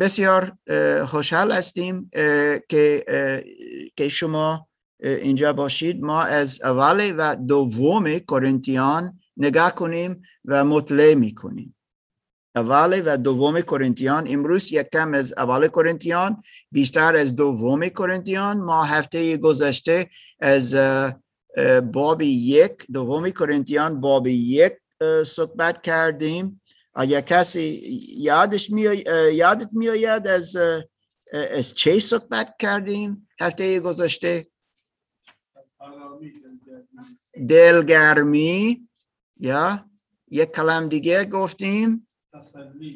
بسیار خوشحال هستیم که که شما اینجا باشید. ما از اول و دوم کورنتیان نگاه کنیم و مطلع می کنیم اول و دوم کورنتیان امروز یک کم از اول کورنتیان بیشتر از دوم کورنتیان. ما هفته گذشته از باب یک دوم کورنتیان باب یک صحبت کردیم. آیا کسی یادش می یادت میآید از از چه صحبت کردیم هفته گذشته؟ دلگرمی یا یک کلم دیگه گفتیم؟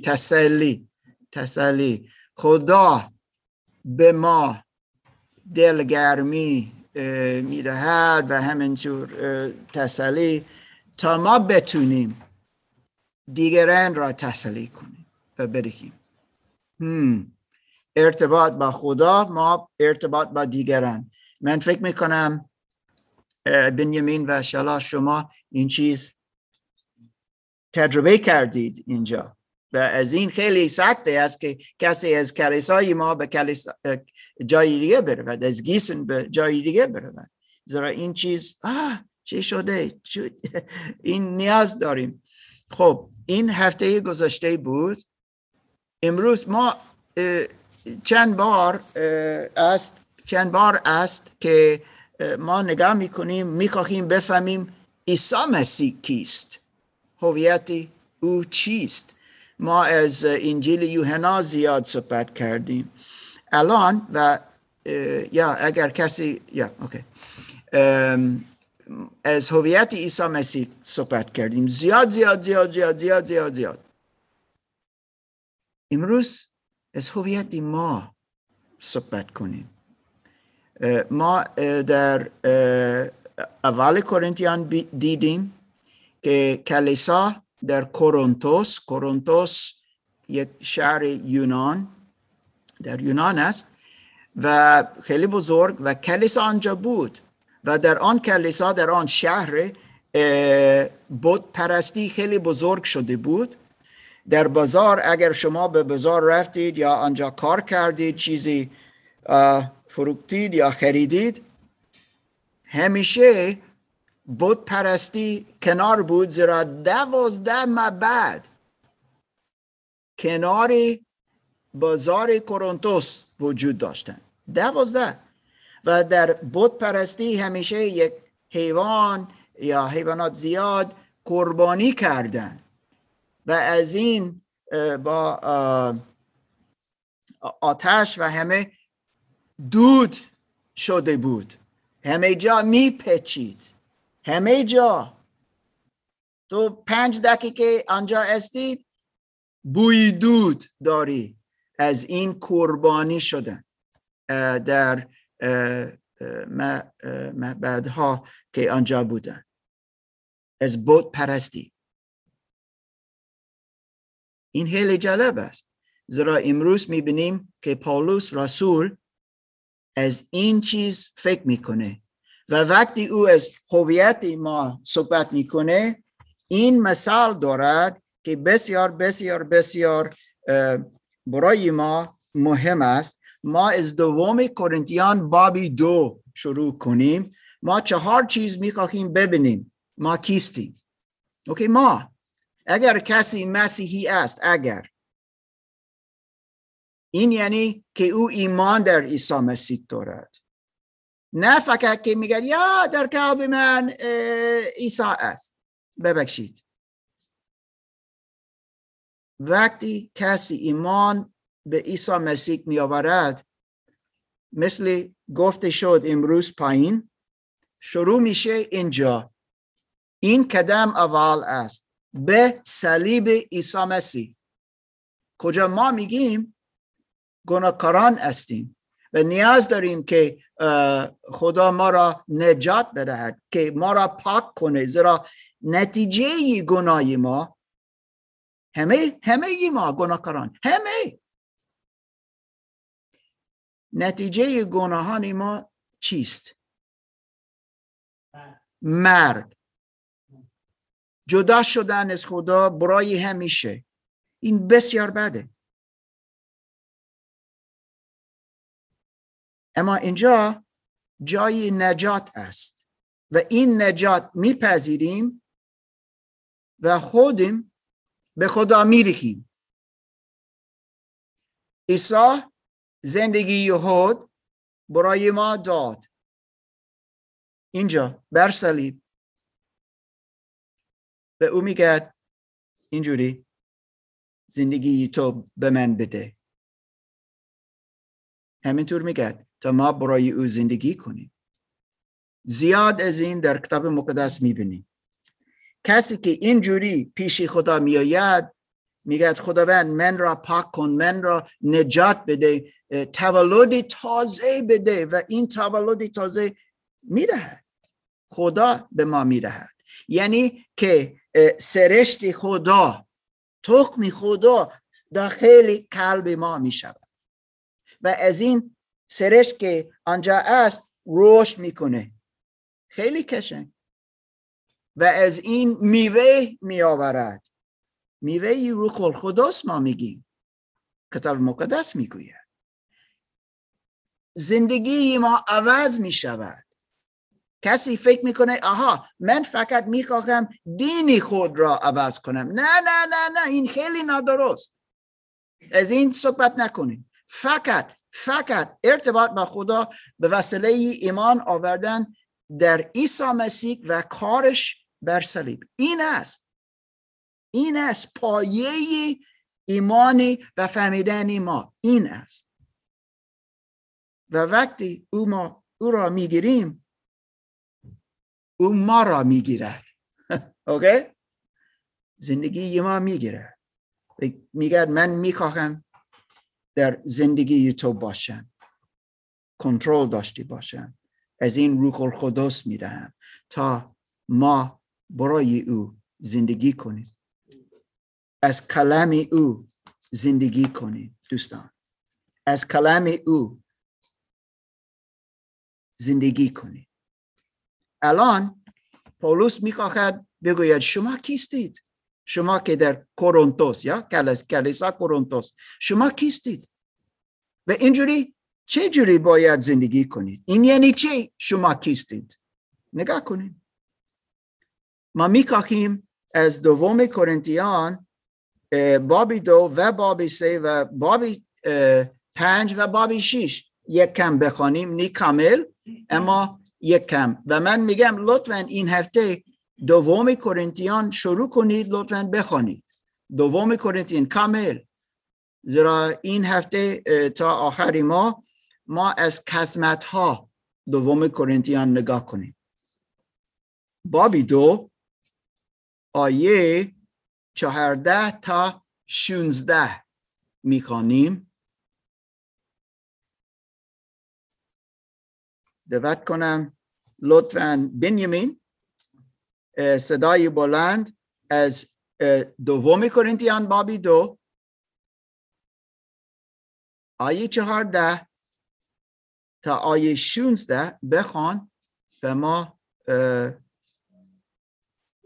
تسلی. تسلی. خدا به ما دلگرمی می‌دهد و همینطور تسلی تا ما بتونیم دیگران را تسلی کنیم و برکیم ارتباط با خدا ما ارتباط با دیگران. من فکر می‌کنم بنیامین و شلا شما این چیز تجربه کردید اینجا. و از این خیلی سخته است که کسی از کلیسای ما به کلیسا جای دیگه برود از گیسن به جای دیگه برود. زیرا این چیز آه چه شده؟ این نیاز داریم. خب این هفته گذشته بود. امروز ما چند بار است چند بار است که ما نگاه می‌کنیم می‌خواهیم بفهمیم عیسی مسیح کیست. هویت او چیست؟ ما از انجیل یوحنا زیاد صحبت کردیم. الان و یا اگر کسی یا اوکی. از هویت عیسی مسیح صحبت کردیم. زیاد زیاد زیاد زیاد زیاد زیاد زیاد. امروز از هویت ما صحبت کنیم. ما در اول کورنتیان دیدیم که کلیسا در کورنتوس کورنتوس یک شهر یونان در یونان است و خیلی بزرگ و کلیسا آنجا بود. و در آن کلیسا در آن شهر بود پرستی خیلی بزرگ شده بود. در بازار اگر شما به بازار رفتید یا آنجا کار کردید چیزی فروختید یا خریدید همیشه بود پرستی کنار بود زیرا دوازده بعد کنار بازار کورنتوس وجود داشتن. دوازده. و در بود پرستی همیشه یک حیوان یا حیوانات زیاد قربانی کردن. و از این با آتش و همه دود شده بود. همه جا میپچید همه جا. تو پنج دقیقه آنجا استی بوی دود داری. از این قربانی شدن. در بعدها که آنجا بودن. از بود پرستی. این خیلی جالب است. زیرا امروز می‌بینیم که پولس رسول از این چیز فکر می‌کنه و وقتی او از هویت ما صحبت می‌کنه این مثال دارد که بسیار بسیار بسیار برای ما مهم است ما از دوم کورنتیان بابی دو شروع کنیم. ما چهار چیز می‌خواهیم ببینیم. ما کیستیم؟ اوکی ما. اگر کسی مسیحی است اگر. این یعنی که او ایمان در عیسی مسیح دارد. نه فقط که میگن یا در قلب من عیسی است. ببخشید. وقتی کسی ایمان به عیسی مسیح می آورد مثل گفته شد امروز پایین. شروع میشه اینجا. این قدم اول است؟ به صلیب عیسی مسیح. کجا ما میگیم؟ گناهکاران هستیم و نیاز داریم که خدا ما را نجات بدهد که ما را پاک کنه زیرا نتیجه گناه ما همه همه ما گناهکاران همه نتیجه گناهان ما چیست؟ مرگ. جدا شدن از خدا برای همیشه. این بسیار بده. اما اینجا جای نجات است و این نجات میپذیریم و خودیم به خدا میریخیم. عیسی زندگی یهود برای ما داد. اینجا بر صلیب. به او میگه اینجوری زندگی تو به من بده. همینطور میگه تا ما برای او زندگی کنیم. زیاد از این در کتاب مقدس می‌بینیم. کسی که اینجوری پیش خدا میآید میگه خداوند من را پاک کن من را نجات بده تولد تازه بده و این تولد تازه می‌دهد خدا به ما می‌دهد یعنی که سرشت خدا تخم خدا داخل قلب ما می شود و از این سرشت که آنجا است رشد می‌کنه. خیلی کشنگ. و از این میوه می آورد میوه روح القدس ما میگیم. کتاب مقدس می‌گوید. زندگی ما عوض می شود کسی فکر می‌کنه آها من فقط می‌خواهم دینی خود را عوض کنم. نه نه نه نه این خیلی نادرست. از این صحبت نکنیم. فقط فقط ارتباط با خدا به وسیله ایمان آوردن در عیسی مسیح و کارش بر صلیب. این است. این است پایه ایمانی و فهمیدن ما. این است. و وقتی او, ما او را می‌گیریم او ما را می‌گیرد. اوکی؟ زندگی ما می‌گیرد. میگه من می‌خواهم در زندگی تو باشم. کنترل داشتی باشم. از این روح القدس می‌دهم تا ما برای او زندگی کنیم. از کلام او زندگی کنیم دوستان. از کلام او زندگی کنیم الان پولس می‌خواهد بگوید شما کیستید؟ شما که در کورنتوس یا کلیسا کورنتوس. شما کیستید؟ و اینجوری چه جوری باید زندگی کنید؟ این یعنی چه شما کیستید؟ نگاه کنید ما می‌خواهیم از دوم کورنتیان بابی دو و بابی سه و بابی پنج و بابی شیش. یک کم بخوانیم نی کامل. اما یک کم. و من میگم لطفا این هفته دوم کورنتیان شروع کنید لطفا بخوانید. دوم کورنتیان کامل. زیرا این هفته تا آخری ما ما از قسمت ها دوم کورنتیان نگاه کنیم. بابی دو آیه چهارده تا شونزده می‌خوانیم. دعوت کنم. لطفا بنیامین. صدای بلند از دومی کرنتیان بابی دو. آیه چهارده تا آیه شونزده بخوان به ما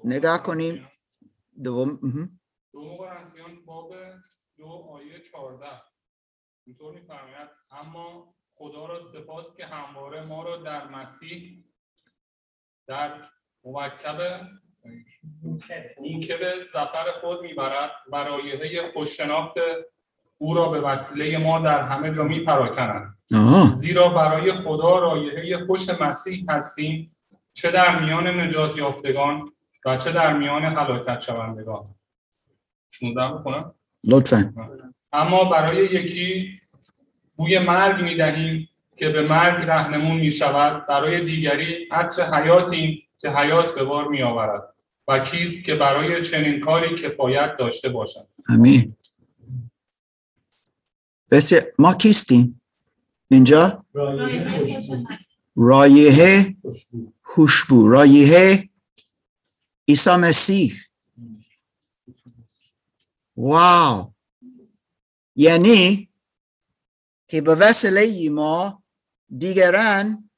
نگاه کنیم. دوم دوم قرنتیان باب دو آیه چهارده. اینطور میفرماید اما خدا را سپاس که همواره ما را در مسیح در موکب موکب زفر خود می‌برد. و رایحه خوششناخت او را به وسیله ما در همه جا میپراکند. زیرا برای خدا رایحه خوش مسیح هستیم چه در میان نجات یافتگان و چه در میان هلاکت شوندگان. 16 بخونم لطفا. اما برای یکی بوی مرگ می‌دهیم که به مرگ رهنمون می شود برای دیگری عطر حیاتیم که حیات به بار می آورد و کیست که برای چنین کاری کفایت داشته باشد. امین بس ما کیستیم؟ اینجا؟ رایحه خوشبو. رایحه عیسی مسیح. واو. یعنی که به وسیله ما دیگران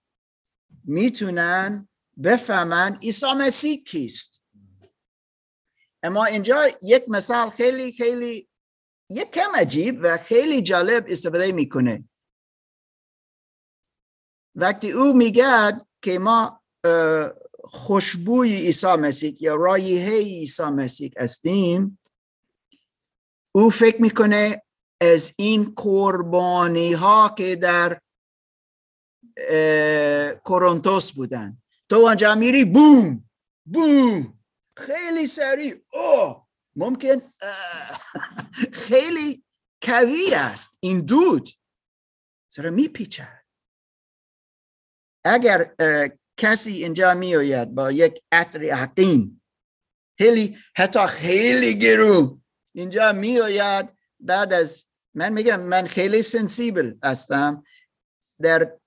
می‌تونن بفهمن عیسی مسیح کیست. اما اینجا یک مثال خیلی خیلی یک کم عجیب و خیلی جالب استفاده می‌کنه. وقتی او میگه که ما خوشبوی عیسی مسیح یا رایحه عیسی مسیح هستیم او فکر می‌کنه از این قربانی ها که در کورنتوس بودن. تو آنجا میری بوم بوم. خیلی سریع. او ممکن خیلی کوی است. این دود سر میپیچد. اگر کسی اینجا میآید با یک عطر حقیم خیلی حتی خیلی گرو اینجا میآید بعد از من میگم من خیلی سنسیبل هستم. در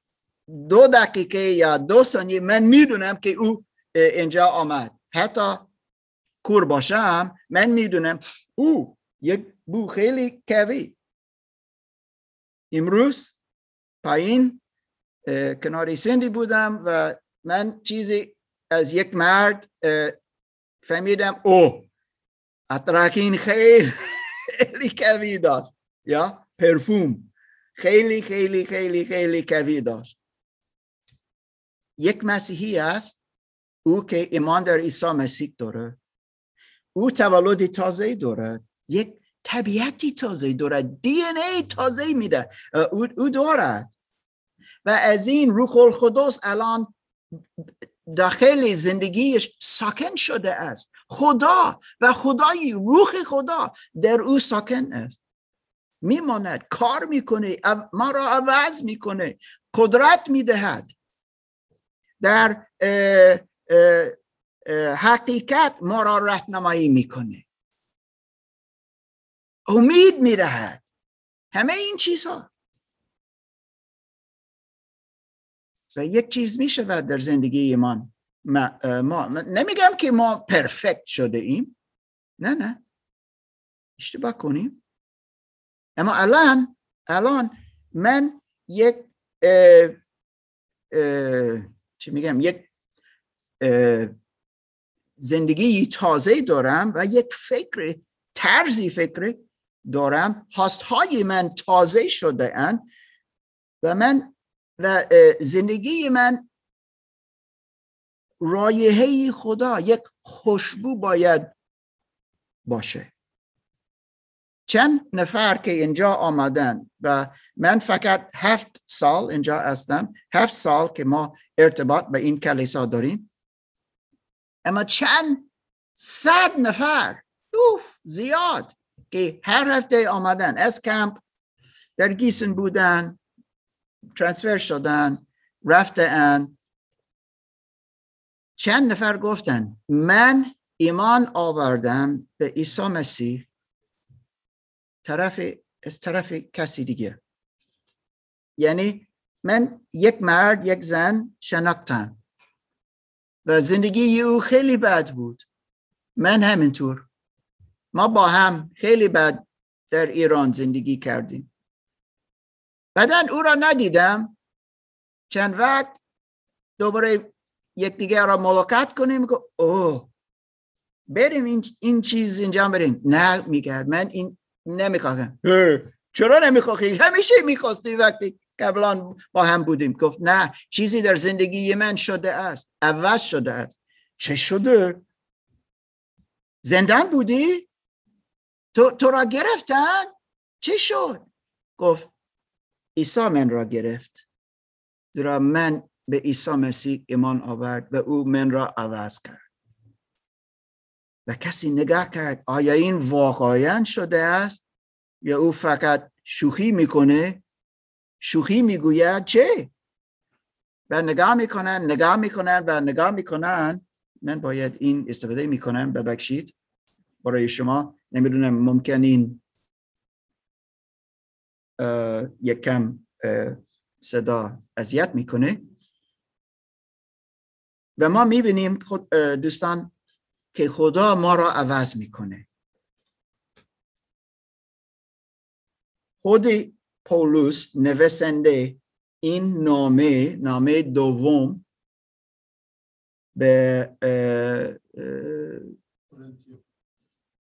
دو دقیقه یا دو ثانیه من می‌دونم که او اینجا آمد. حتی کور باشم من می‌دونم او یک بو خیلی کوی امروز پایین کناری سندی بودم و من چیزی از یک مرد فهمیدم او اتراکین خیلی کوی داشت. یا پرفوم. خیلی خیلی خیلی خیلی کوی داشت. یک مسیحی است او که ایمان در عیسی مسیح داره. او تولد تازه دارد یک طبیعتی تازه دارد دی ای تازه میده. او, او دارد. و از این روح القدس الان داخل زندگیش ساکن شده است. خدا و خدای روح خدا در او ساکن است. میماند کار می‌کنه ما را عوض می‌کنه قدرت می‌دهد. در حقیقت ما را رهنمایی می‌کنه. امید می‌دهد همه این چیزها. و یک چیز می شود در زندگی ما ما, ما نمیگم که ما پرفکت شده ایم. نه نه. اشتباه کنیم. اما الان الان من یک چی میگم؟ یک زندگی تازه دارم و یک فکر طرزی فکر دارم. های من تازه شده اند و من و زندگی من رایحه خدا یک خوشبو باید باشه. چند نفر که اینجا آمدن و من فقط هفت سال اینجا هستم هفت سال که ما ارتباط به این کلیسا داریم. اما چند صد نفر اوف زیاد که هر هفته آمدن از کمپ در گیسن بودن. ترانسفر شدن رفتن. چند نفر گفتن من ایمان آوردم به عیسی مسیح طرف از طرف کسی دیگه. یعنی من یک مرد یک زن شناختم و زندگی او خیلی بد بود. من همینطور. ما با هم خیلی بد در ایران زندگی کردیم. بعدا او را ندیدم. چند وقت دوباره یکدیگر را ملاقات کنیم. که اوه بریم این, این چیز اینجا بریم. نه میگرد من این نمی‌خواهم چرا نمی‌خواهی همیشه می‌خواستی وقتی قبلا با هم بودیم. گفت نه چیزی در زندگی من شده است. عوض شده است. چه شده؟ زندان بودی؟ تو, تو را گرفتن؟ چه شد؟ گفت عیسی من را گرفت. زیرا من به عیسی مسیح ایمان آورد و او من را عوض کرد. و کسی نگاه کرد آیا این واقعا شده است؟ یا او فقط شوخی می‌کنه؟ شوخی می‌گوید چه؟ و نگاه می‌کنن نگاه می‌کنن و نگاه می‌کنن. من باید این استفاده می‌کنم. ببخشید. برای شما. نمی‌دونم ممکن این یک کم صدا اذیت می‌کنه. و ما می‌بینیم دوستان که خدا ما را عوض می‌کنه. خود پولس نویسنده این نامه نامه دوم به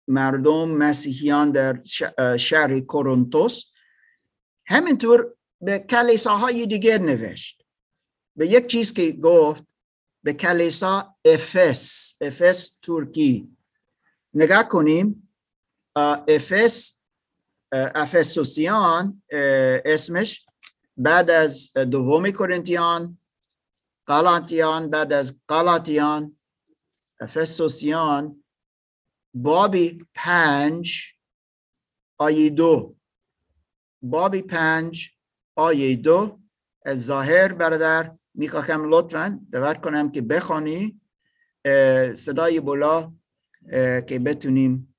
مردم مسیحیان در شهر کورنتوس همینطور به کلیساهای دیگر نوشت. به یک چیز که گفت به کلیسا افس افس ترکی. نگاه کنیم. افس افسوسیان اسمش بعد از دومی کرنتیان قالاتیان بعد از قالاتیان افسوسیان بابی پنج آیه دو. بابی پنج آیه دو از ظاهر برادر می‌خواهم لطفا دعوت کنم که بخوانی صدای بلا که بتونیم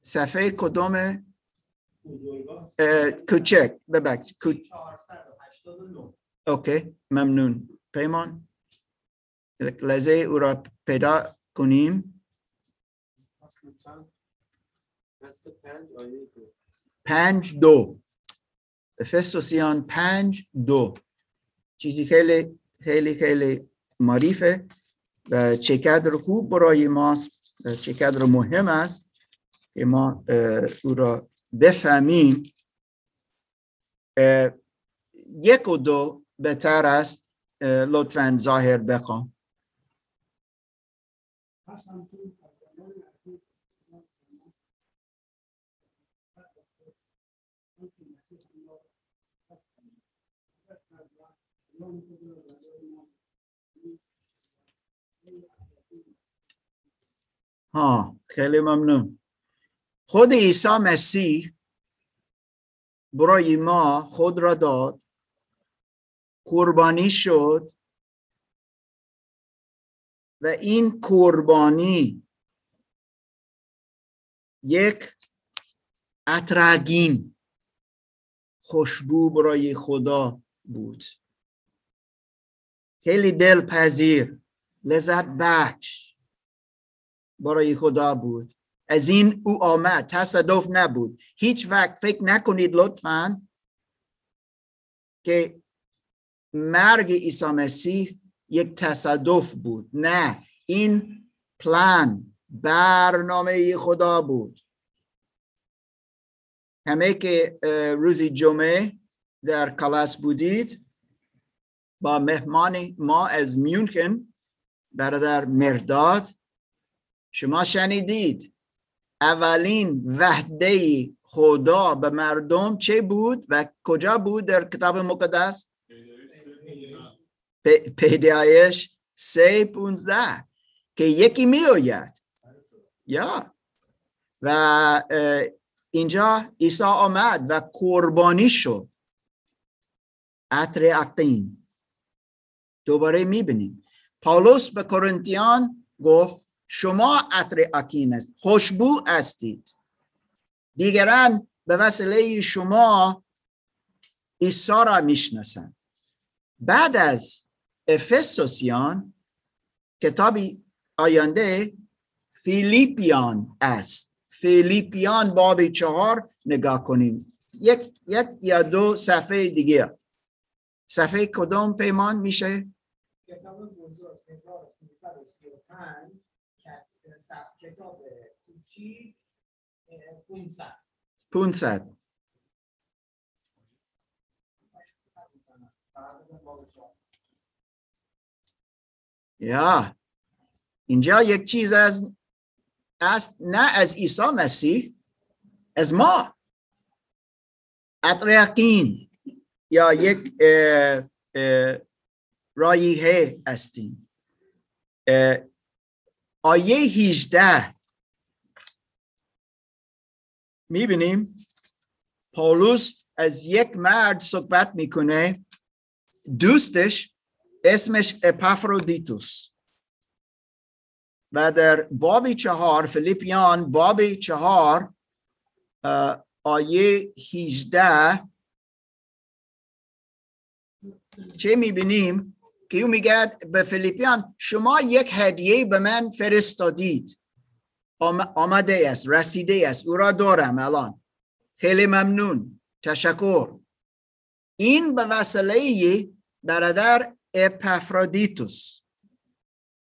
صفحه کدوم؟ کوچک ببخش اوکی ممنون. پیمان لحظه او را پیدا کنیم. پنج دو. افسوسیان پنج دو. چیزی خیلی خیلی خیلی معریفه و چقدر خوب برای ماست چقدر مهم است که ما او را بفهمیم. یک و دو بهتر است. لطفا ظاهر بخوام ها خیلی ممنون. خود عیسی مسیح برای ما خود را داد قربانی شد و این قربانی یک اتراگین خوشبو برای خدا بود. خیلی دلپذیر لذت بخش. برای خدا بود. از این او آمد. تصادف نبود. هیچ وقت فکر نکنید لطفا که مرگ عیسی مسیح یک تصادف بود. نه این پلان برنامه خدا بود. همه که روزی جمعه در کلاس بودید با مهمان ما از میونکن برادر مرداد شما شنیدید اولین وحده خدا به مردم چه بود و کجا بود در کتاب مقدس؟ پیدایش سه پونزده که یکی می یا. و اینجا عیسی آمد و قربانی شد. عطر اقین دوباره می‌بینیم. پاولوس به کرنتیان گفت شما عطر اکین است. خوشبو استید دیگران به وسیله شما عیسی را می‌شناسند. بعد از افسوسیان کتابی آینده فیلیپیان است. فیلیپیان باب چهار نگاه کنیم. یک, یک یا دو صفحه دیگه. صفحه کدام پیمان میشه؟ کتاب کتاب کوچیک 500 500 یا اینجا یک چیز از است نه از عیسی مسیح از ما. اطرقین یا یک رایحه هستیم. آیه 18 می‌بینیم؟ پولس از یک مرد صحبت می‌کنه. دوستش اسمش اپافرودیتوس. و در بابی چهار فلیپیان بابی چهار آیه 18 چه می‌بینیم؟ که او میگه به فیلیپیان شما یک هدیه به من فرستادید. آمده است رسیده است. او را دارم الان. خیلی ممنون. تشکر. این به وسیله برادر اپافرودیتوس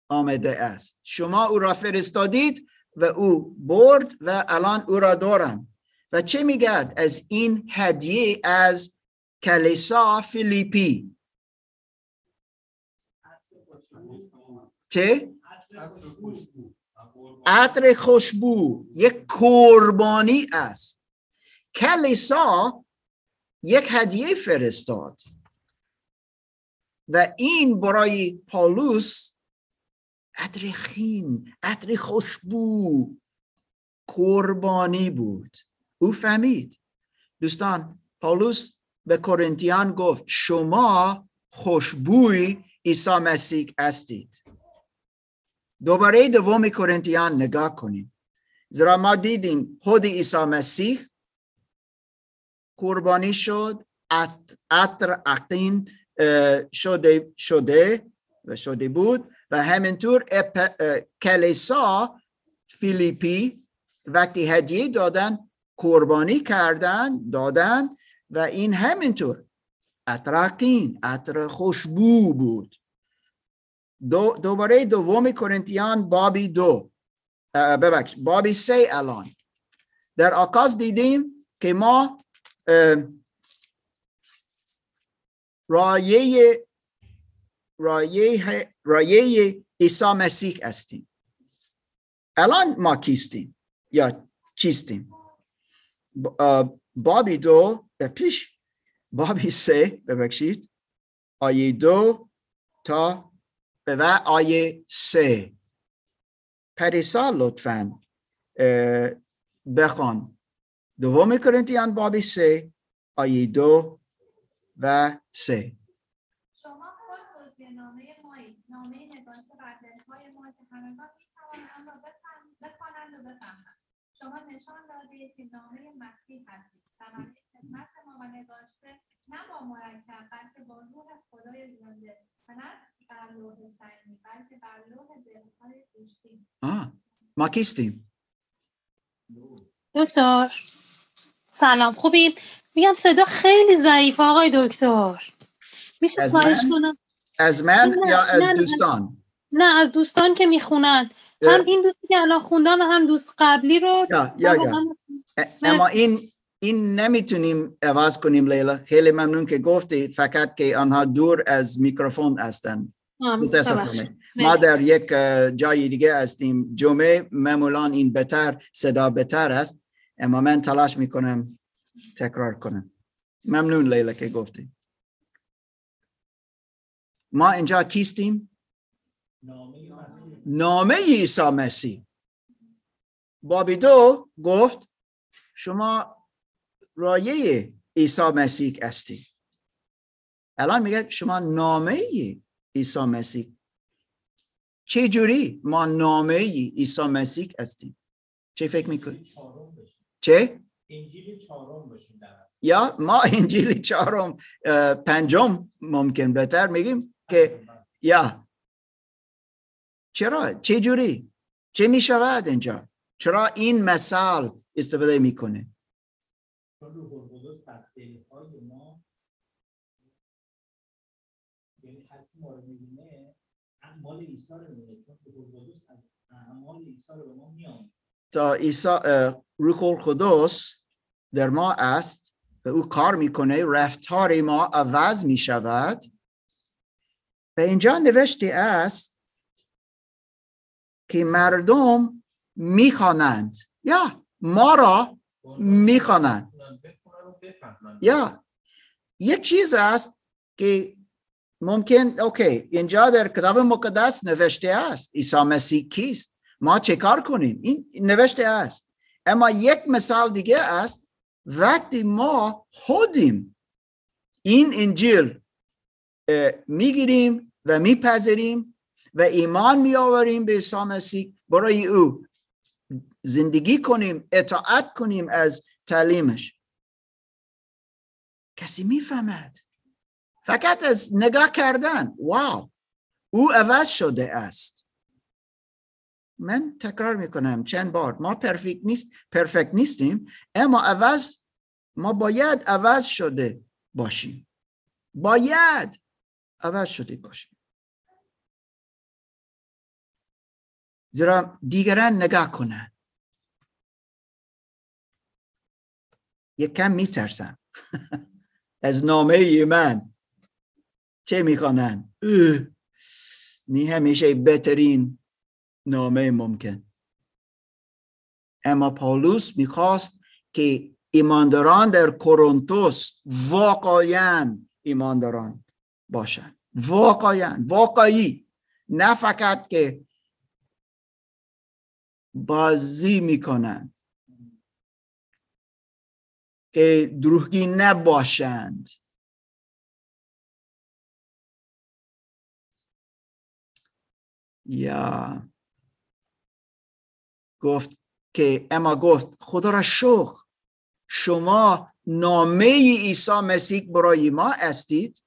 آمده است. شما او را فرستادید و او برد و الان او را دارم. و چه میگد از این هدیه از کلیسا فیلیپی؟ چه؟ عطر خوشبو. یک قربانی است. کلیسا یک هدیه فرستاد. و این برای پالوس عطر خین عطر خوشبو. قربانی بود. او فهمید. دوستان پالوس به کورنتیان گفت شما خوشبوی عیسی مسیح هستید. دوباره دوم کورنتیان نگاه کنیم. زیرا ما دیدیم خود عیسی مسیح قربانی شد عطر عقین شده شده و شده بود و همینطور کلیسا فیلیپی وقتی هدیه دادن قربانی کردن دادن و این همینطور. اتراکین عطر خوشبو بود. دو دوباره دوم کرنتیان بابی دو. ببخش بابی سه الان. در آکاز دیدیم که ما رایه رایه رایه عیسی مسیح هستیم. الان ما کیستیم؟ یا چیستیم؟ بابی دو پیش بابی سه ببخشید آیه دو تا و آیه سه. پریسا لطفا. بخوان. دوم کرنتیان بابی سه آیه دو و سه. شما خود نامه نامه ما را بخوانند شما نشان دادید که نامه مسیح هستید. ثمره خدمت ما و نگاشته نه با مرکب بلکه با روح خدای زنده. و نه بر لوح سنگی بلکه بر لوح دلهای گوشتی آه ما کیستیم دکتر سلام خوبین میگم صدا خیلی ضعیف آقای دکتر میشه خواهش؟ کنم از من نه، یا از نه،. دوستان نه از دوستان که می‌خونن. هم این دوستی که الان خوندم و هم دوست قبلی رو یا یا یا اما. این این نمی‌تونیم عوض کنیم لیلا. خیلی ممنون که گفتی فقط که آنها دور از میکروفون هستند متاسفانه. ما. در یک جای دیگه هستیم. جمعه معمولا این بهتر صدا بهتر است اما من تلاش می‌کنم تکرار کنم. ممنون لیلا که گفتی. ما اینجا کیستیم؟ نامه عیسی مسیح. بابی دو گفت شما رایه عیسی مسیح هستی. الان میگه شما نامه عیسی مسیح. چه جوری ما نامه عیسی مسیح هستیم؟ چه فکر می‌کنی؟ چه؟ انجیل چهارم. یا ما انجیل چهارم پنجم ممکن بهتر میگیم که یا. چرا؟ چه جوری چه می‌شود اینجا؟ چرا این مثال استفاده می‌کنه؟ چون روح القدس در دلهای ما یعنی کی ما رو می‌بینه اعمال عیسی رو می‌بینه چون روح القدس از اعمال عیسی رو به ما میآموزه تا عیسی اه، روح القدس در ما است و او کار می‌کنه رفتار ما عوض می‌شود. و اینجا نوشته است که مردم می‌خوانند. یا ما را می‌خوانند. یا یک چیز است که ممکن اوکی اینجا در کتاب مقدس نوشته است عیسی مسیح کیست؟ ما چه کار کنیم؟ این نوشته است. اما یک مثال دیگه است. وقتی ما خودیم این انجیل می‌گیریم و میپذیریم و ایمان میآوریم به عیسی مسیح برای او زندگی کنیم اطاعت کنیم از تعلیمش. کسی می‌فهمد. فقط از نگاه کردن. واو. او عوض شده است. من تکرار می‌کنم. چند بار. ما پرفکت نیست پرفکت نیستیم اما عوض ما باید عوض شده باشیم. باید عوض شده باشیم. زیرا دیگران نگاه کنن. یک کم میترسم. از نامه من. چه می‌خوانن؟ نی همیشه بهترین نامه ممکن. اما پاولوس می‌خواست که ایمانداران در کورنتوس واقعا ایمانداران باشند واقعا واقعی. نه فقط که بازی می‌کنند که دروغی نباشند. یا گفت که اما گفت خدا را شخ شما نامه عیسی مسیح برای ما استید؟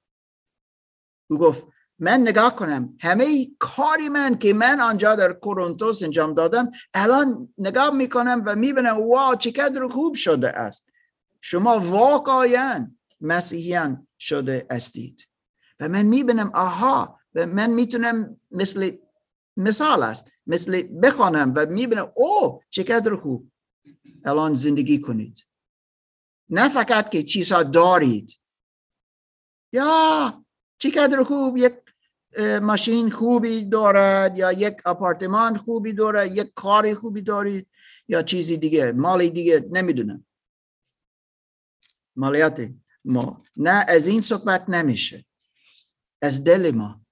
او گفت من نگاه کنم همه کاری من که من آنجا در کورنتوس انجام دادم الان نگاه می‌کنم و می‌بینم واو چقدر خوب شده است. شما واقعا مسیحیان شده استید و من می‌بینم آها و من می‌تونم مثل مثال است مثل بخوانم و می‌بینم او چقدر خوب. الان زندگی کنید. نه فقط که چیزها دارید. یا چقدر خوب یک ماشین خوبی دارد یا یک آپارتمان خوبی دارد یک کاری خوبی دارید یا چیزی دیگه مالی دیگه نمی‌دونم. مالیات ما. نه از این صحبت نمیشه. از دل ما.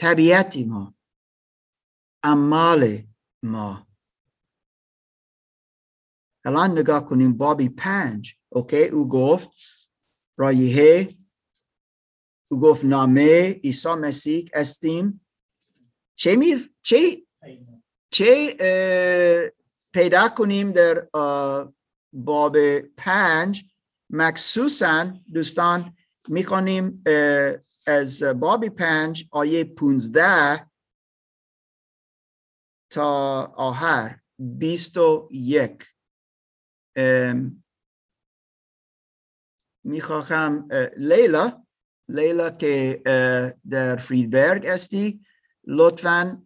طبیعتی ما. اعمال ما. الان نگاه کنیم بابی پنج. اوکی او گفت رایه او گفت نامه عیسی مسیح استیم. چه می چه چه پیدا کنیم در باب پنج؟ مخصوصا دوستان می‌خوانیم از باب پنج آیه پونزده تا آخر بیست و یک. می‌خواهم لیلا لیلا که در فریدبرگ استی لطفا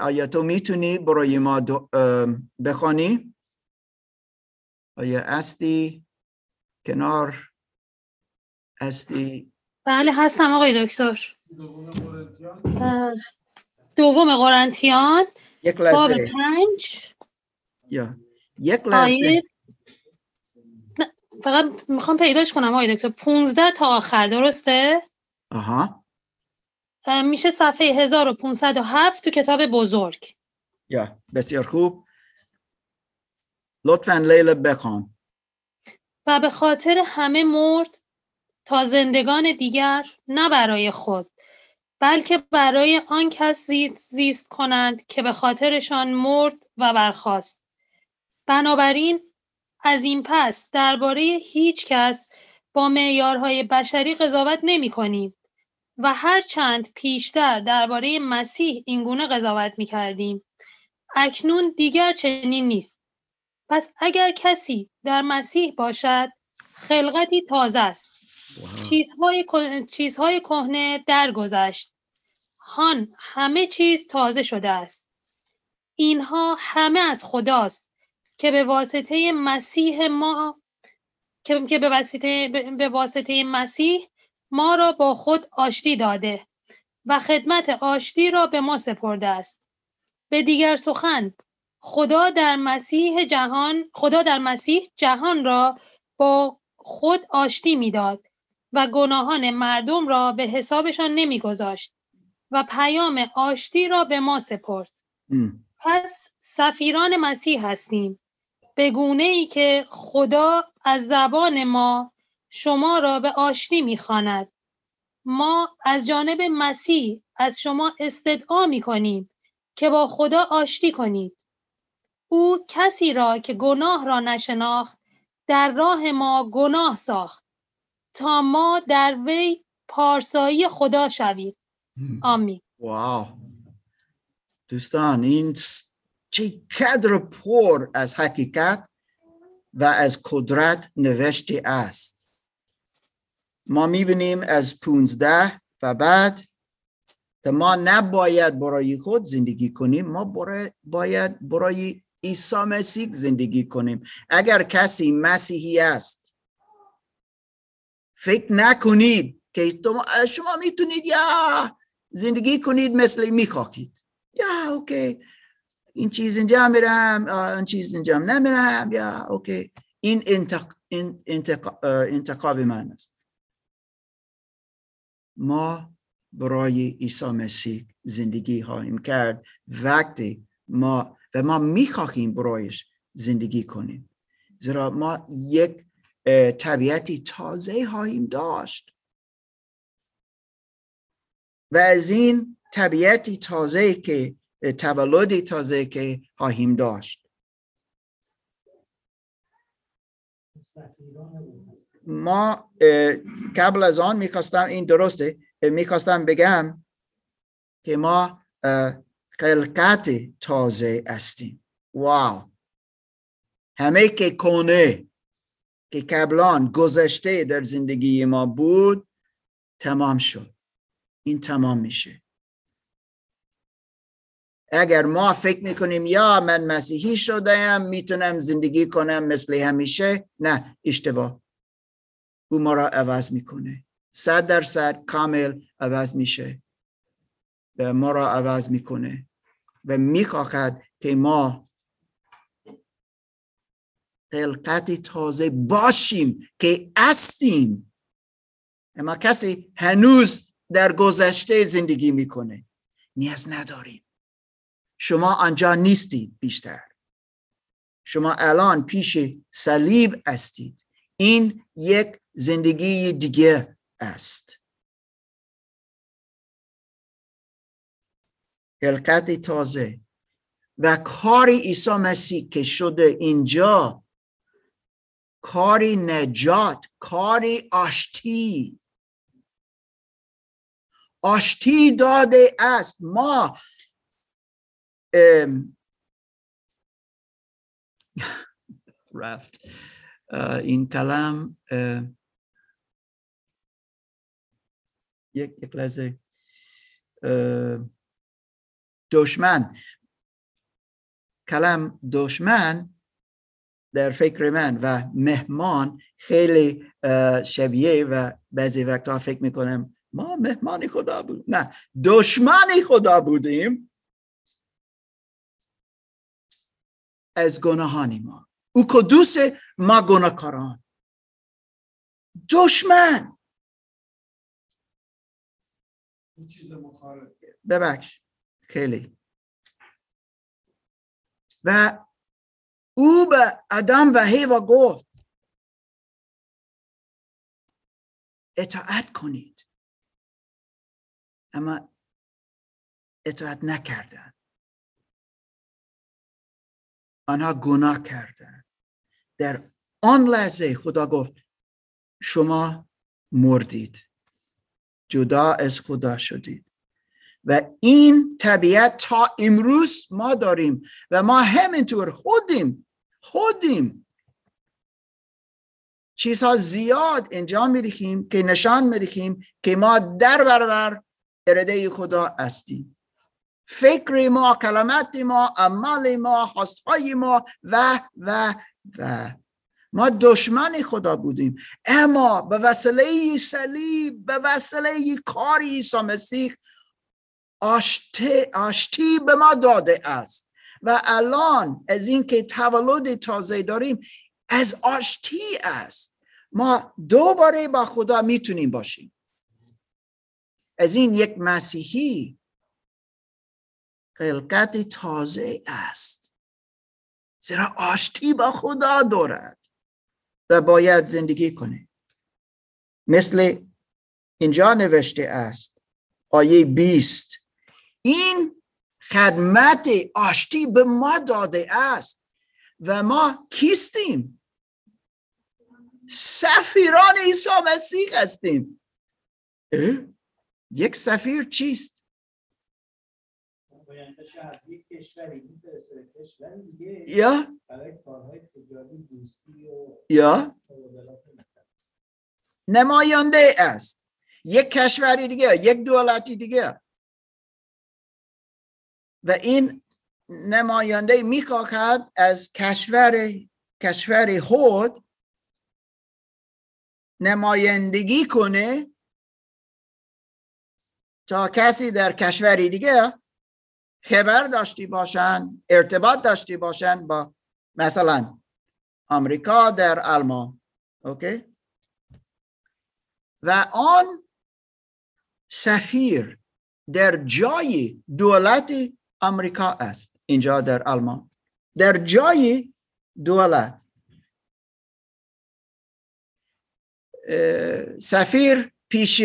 آیا تو می‌تونی برای ما بخوانی؟ آیا استی کنار استی بله هستم آقای دکتر. دوم قرنتیان یک باب لحظه پنج. یا. یک لحظه. آیه فقط می‌خوام پیداش کنم آقای دکتر. 15 تا آخر درسته؟ آها. میشه صفحه 1507 تو کتاب بزرگ. یا. بسیار خوب. لطفا لیلا بخوان. و به خاطر همه مرد تا زندگان دیگر نه برای خود بلکه برای آن کس زیست, کنند که به خاطرشان مرد و برخاست. بنابراین از این پس درباره هیچ کس با معیارهای بشری قضاوت نمی کنیم و هر چند پیشتر درباره مسیح اینگونه قضاوت می کردیم. اکنون دیگر چنین نیست. پس اگر کسی در مسیح باشد خلقتی تازه است. چیزهای چیزهای کهنه درگذشت. هان همه چیز تازه شده است. اینها همه از خداست که به واسطه مسیح ما که که به واسطه به واسطه مسیح ما را با خود آشتی داده و خدمت آشتی را به ما سپرده است. به دیگر سخن خدا در مسیح جهان خدا در مسیح جهان را با خود آشتی می‌داد و گناهان مردم را به حسابشان نمیگذاشت و پیام آشتی را به ما سپرد. ام. پس سفیران مسیح هستیم. به گونه ای که خدا از زبان ما شما را به آشتی می‌خواند. ما از جانب مسیح از شما استدعا می کنیم که با خدا آشتی کنید. او کسی را که گناه را نشناخت در راه ما گناه ساخت تا ما در وی پارسایی خدا شویم. آمین. واو. دوستان این س- چقدر پر از حقیقت و از قدرت نوشته است. ما می‌بینیم از 15 و بعد که ما نباید برای خود زندگی کنیم ما برای باید برای عیسی مسیح زندگی کنیم. اگر کسی مسیحی است فکر نکنید که شما می‌تونید یا زندگی کنید مثل می‌خواهید. یا اوکی. این چیز اینجا میرم این چیز اینجا نمیرم یا اوکی. این انتق... انتقاب من است. ما برای عیسی مسیح زندگی خواهیم کرد. وقتی ما و ما می‌خواهیم برایش زندگی کنیم. زیرا ما یک طبیعتی تازه خواهیم داشت. و از این طبیعتی تازه که تولدی تازه که خواهیم داشت. ما قبل از آن می‌خواستم این درسته می‌خواستم بگم که ما خلقت تازه هستیم واو. همه که کنه که قبلان گذشته در زندگی ما بود تمام شد. این تمام میشه. اگر ما فکر می‌کنیم یا من مسیحی شدم می‌تونم زندگی کنم مثل همیشه؟ نه اشتباه. او ما را عوض می‌کنه. صد درصد کامل عوض میشه. و ما را عوض می‌کنه. و می‌خواهد که ما خلقت تازه باشیم که استیم اما کسی هنوز در گذشته زندگی می‌کنه نیاز نداریم. شما آنجا نیستید بیشتر. شما الان پیش صلیب هستید. این یک زندگی دیگه است. خلقت تازه. و کار عیسی مسیح که شده اینجا کاری نجات کاری آشتی. آشتی داده است. ما رفت. این کلام یک یک لحظه. دشمن. کلم دشمن در فکر من و مهمان خیلی شبیه و بعضی وقتا فکر می‌کنم ما مهمان خدا بود. نه دشمن خدا بودیم. از گناهانی ما. او کدوس ما گناهکاران. دشمن. ببخش. خیلی. و او به ادم و هیوا گفت اطاعت کنید. اما اطاعت نکردن. آنها گناه کردن. در آن لحظه خدا گفت شما مردید. جدا از خدا شدید. و این طبیعت تا امروز ما داریم و ما همینطور خودیم خودیم. چیزها زیاد انجام میریخیم که نشان میریخیم که ما در برابر اراده خدا هستیم. فکر ما کلمات ما عمل ما خواستهای ما و و و. ما دشمن خدا بودیم. اما به وسیله صلیب به وسیله کار عیسی مسیح آشتی, آشتی به ما داده است. و الان از اینکه تولد تازه داریم از آشتی است. ما دوباره با خدا می‌تونیم باشیم. از این یک مسیحی خلقت تازه است. زیرا آشتی با خدا دارد و باید زندگی کنه. مثل اینجا نوشته است آیه بیست. این خدمت آشتی به ما داده است و ما کیستیم؟ سفیران عیسی مسیح هستیم. یک سفیر چیست؟ یا؟ یا؟ نماینده است. یک کشوری دیگه یک دولتی دیگه. و این نماینده می‌خواهد از کشور کشور خود نمایندگی کنه تا کسی در کشوری دیگه خبر داشتی باشن ارتباط داشتی باشن با مثلا آمریکا در آلمان اوکی؟ و آن سفیر در جای دولت آمریکا است. اینجا در آلمان. در جای دولت سفیر پیش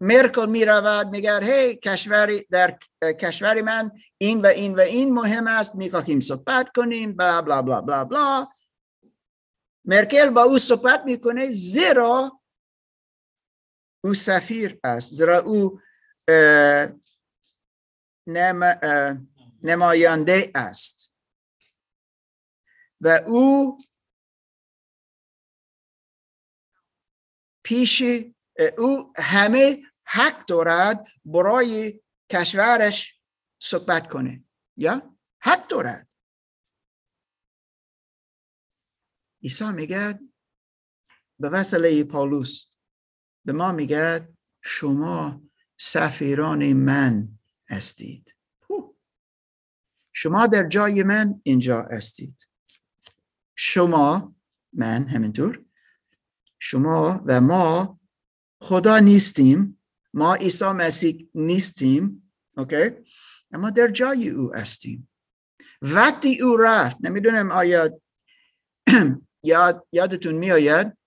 مرکل می رود میگه هی کشوری در کشور من این و این و این مهم است می‌خواهیم صحبت کنیم بلا بلا بلا بلا بلا. مرکل با او صحبت می‌کنه زیرا او سفیر است زیرا او نماینده است. و او پیش او همه حق دارد برای کشورش صحبت کنه. یا؟ حق دارد. عیسی میگه به وسیله پالوس به ما میگه شما سفیران من هستید. شما در جای من اینجا هستید. شما من همینطور. شما و ما خدا نیستیم. ما عیسی مسیح نیستیم. اوکی اما در جای او هستیم. وقتی او رفت نمی‌دونم آیا یاد یادتون میآید؟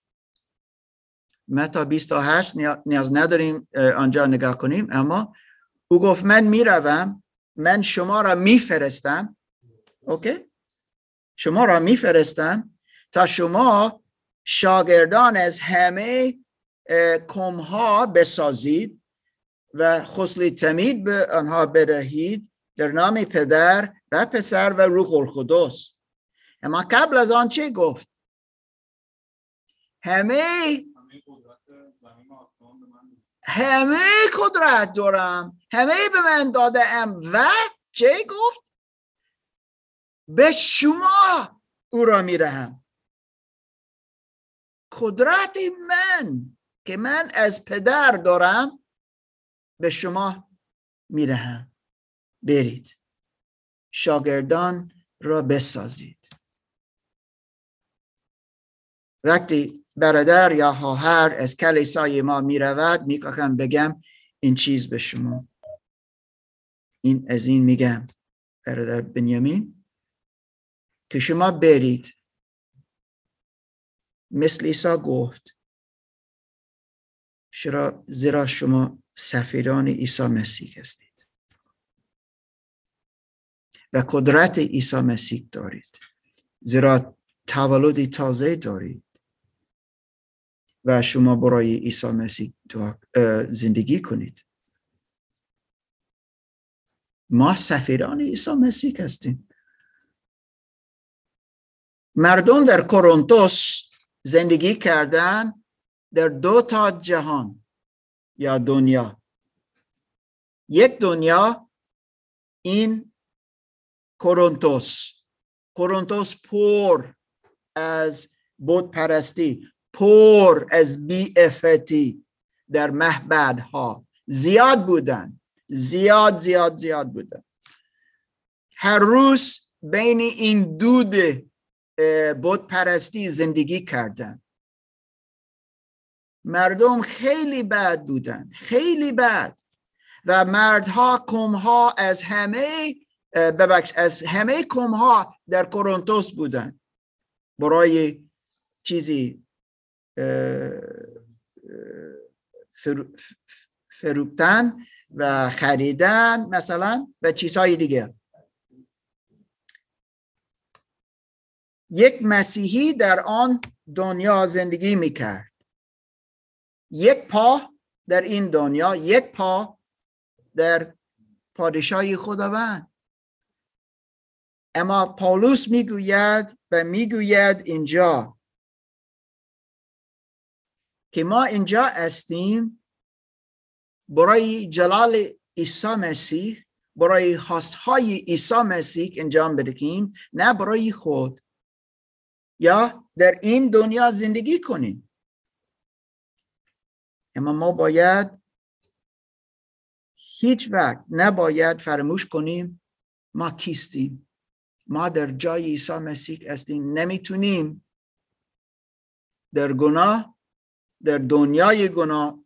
متا 28 نیاز نداریم آنجا نگاه کنیم. اما او گفت من می‌روم. من شما را میفرستم. اوکی؟ شما را میفرستم تا شما شاگردان از همه کمها بسازید و خسلی تمید به آنها بدهید در نام پدر و پسر و روح القدس. اما قبل از آن چه گفت؟ همه همه قدرت دارم. همه به من داده ام. و چه گفت? به شما او را میرهم قدرت من که من از پدر دارم به شما میرهم برید. شاگردان را بسازید. وقتی برادر یا خواهر از کلیسای ما می رود می بگم این چیز به شما این از این میگم برادر بنیامین که شما برید. مثل ایسا گفت شرا زیرا شما سفیران عیسی مسیح هستید؟ و قدرت عیسی مسیح دارید. زیرا تولد تازه دارید. و شما برای عیسی مسیح زندگی کنید. ما سفیران عیسی مسیح هستیم. مردم در کورنتوس زندگی کردن در دو تا جهان یا دنیا. یک دنیا این کورنتوس. کورنتوس پر از بود پرستی پر از بی افتی در ها زیاد بودن. زیاد زیاد زیاد بودن هر روز بین این دود بود پرستی زندگی کردن. مردم خیلی بد بودن خیلی بد. و مردها کمها از همه ببخش از همه کمها در کورنتوس بودن. برای چیزی فروختن. و خریدن مثلا و چیزهای دیگه. یک مسیحی در آن دنیا زندگی می‌کرد. یک پا در این دنیا یک پا در پادشاهی خداوند. اما پولس می‌گوید و می‌گوید اینجا که ما اینجا هستیم برای جلال عیسی مسیح برای های عیسی مسیح انجام بدهیم نه برای خود یا در این دنیا زندگی کنیم. اما ما باید هیچ وقت نباید فراموش کنیم ما کیستیم. ما در جای عیسی مسیح هستیم. نمی‌تونیم در گناه در دنیای گناه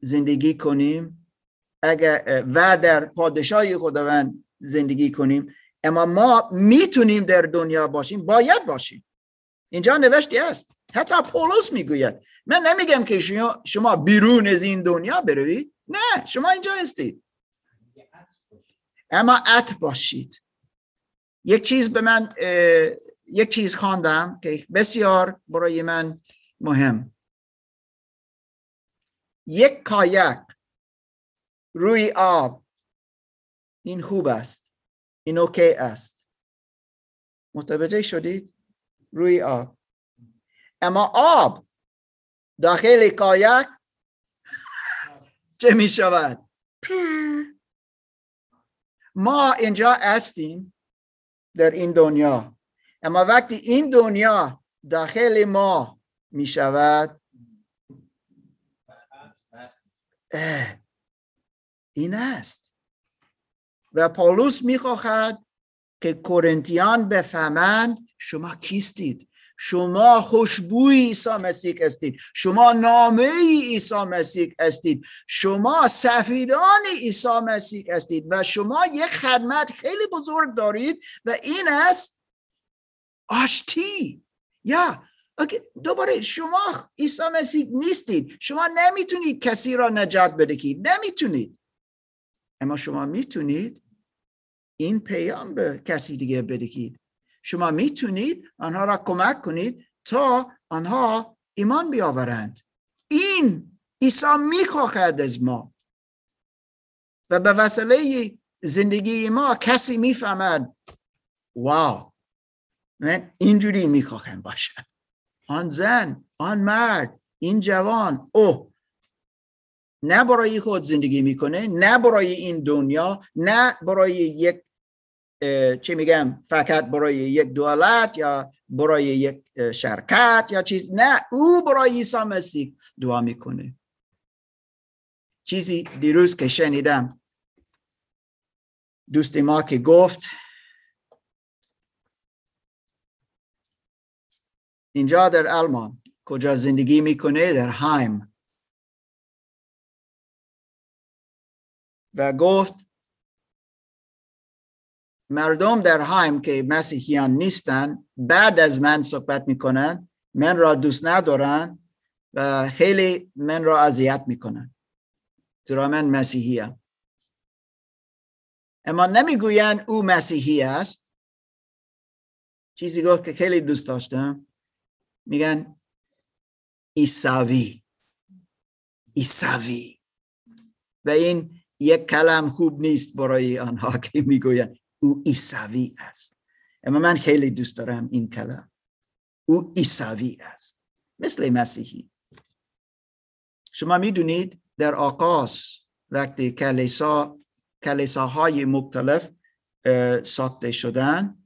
زندگی کنیم. اگر و در پادشاهی خداوند زندگی کنیم. اما ما می‌تونیم در دنیا باشیم باید باشیم. اینجا نوشته است حتی پولس می‌گوید. من نمیگم که شما بیرون از این دنیا بروید. نه شما اینجا هستید. اما ات باشید. یک چیز به من یک چیز خواندم که بسیار برای من مهم. یک کایک روی آب. این خوب است. این اوکی است. متوجه شدید؟ روی آب. اما آب داخل کایک چه می شود ما اینجا هستیم در این دنیا. اما وقتی این دنیا داخل ما می شود این است. و پولس می‌خواهد که کورنتیان بفهمند شما کیستید. شما خوشبوی عیسی مسیح هستید. شما نامه عیسی مسیح هستید. شما سفیران عیسی مسیح هستید و شما یک خدمت خیلی بزرگ دارید و این است آشتی. یا دوباره شما عیسی مسیح نیستید. شما نمی‌تونید کسی را نجات بدهید نمی‌تونید. اما شما می‌تونید این پیام به کسی دیگه بدهید شما می‌تونید آنها را کمک کنید تا آنها ایمان بیاورند. این عیسی می‌خواهد از ما. و به وسیله زندگی ما کسی می‌فهمد واو من اینجوری می‌خواهم باشم. آن زن آن مرد این جوان او نه برای خود زندگی می‌کنه نه برای این دنیا نه برای یک چی میگم فقط برای یک دولت یا برای یک شرکت یا چیز نه او برای عیسی مسیح دعا می‌کنه. چیزی دیروز که شنیدم دوست ما که گفت اینجا در آلمان کجا زندگی می‌کنه؟ در هایم. و گفت مردم در هایم که مسیحیان نیستن بعد از من صحبت می‌کنن من را دوست ندارن و خیلی من را اذیت می‌کنن. چرا من مسیحیم. اما نمی‌گوین او مسیحی است. چیزی گفت که خیلی دوست داشتم. میگن ایساوی ایساوی و این یک کلم خوب نیست برای آنها که می‌گوین او ایساوی است. اما من خیلی دوست دارم این کلم. او ایساوی است. مثل مسیحی. شما می‌دونید در آغاز وقتی کلیسا کلیساهای مختلف ساخته شدن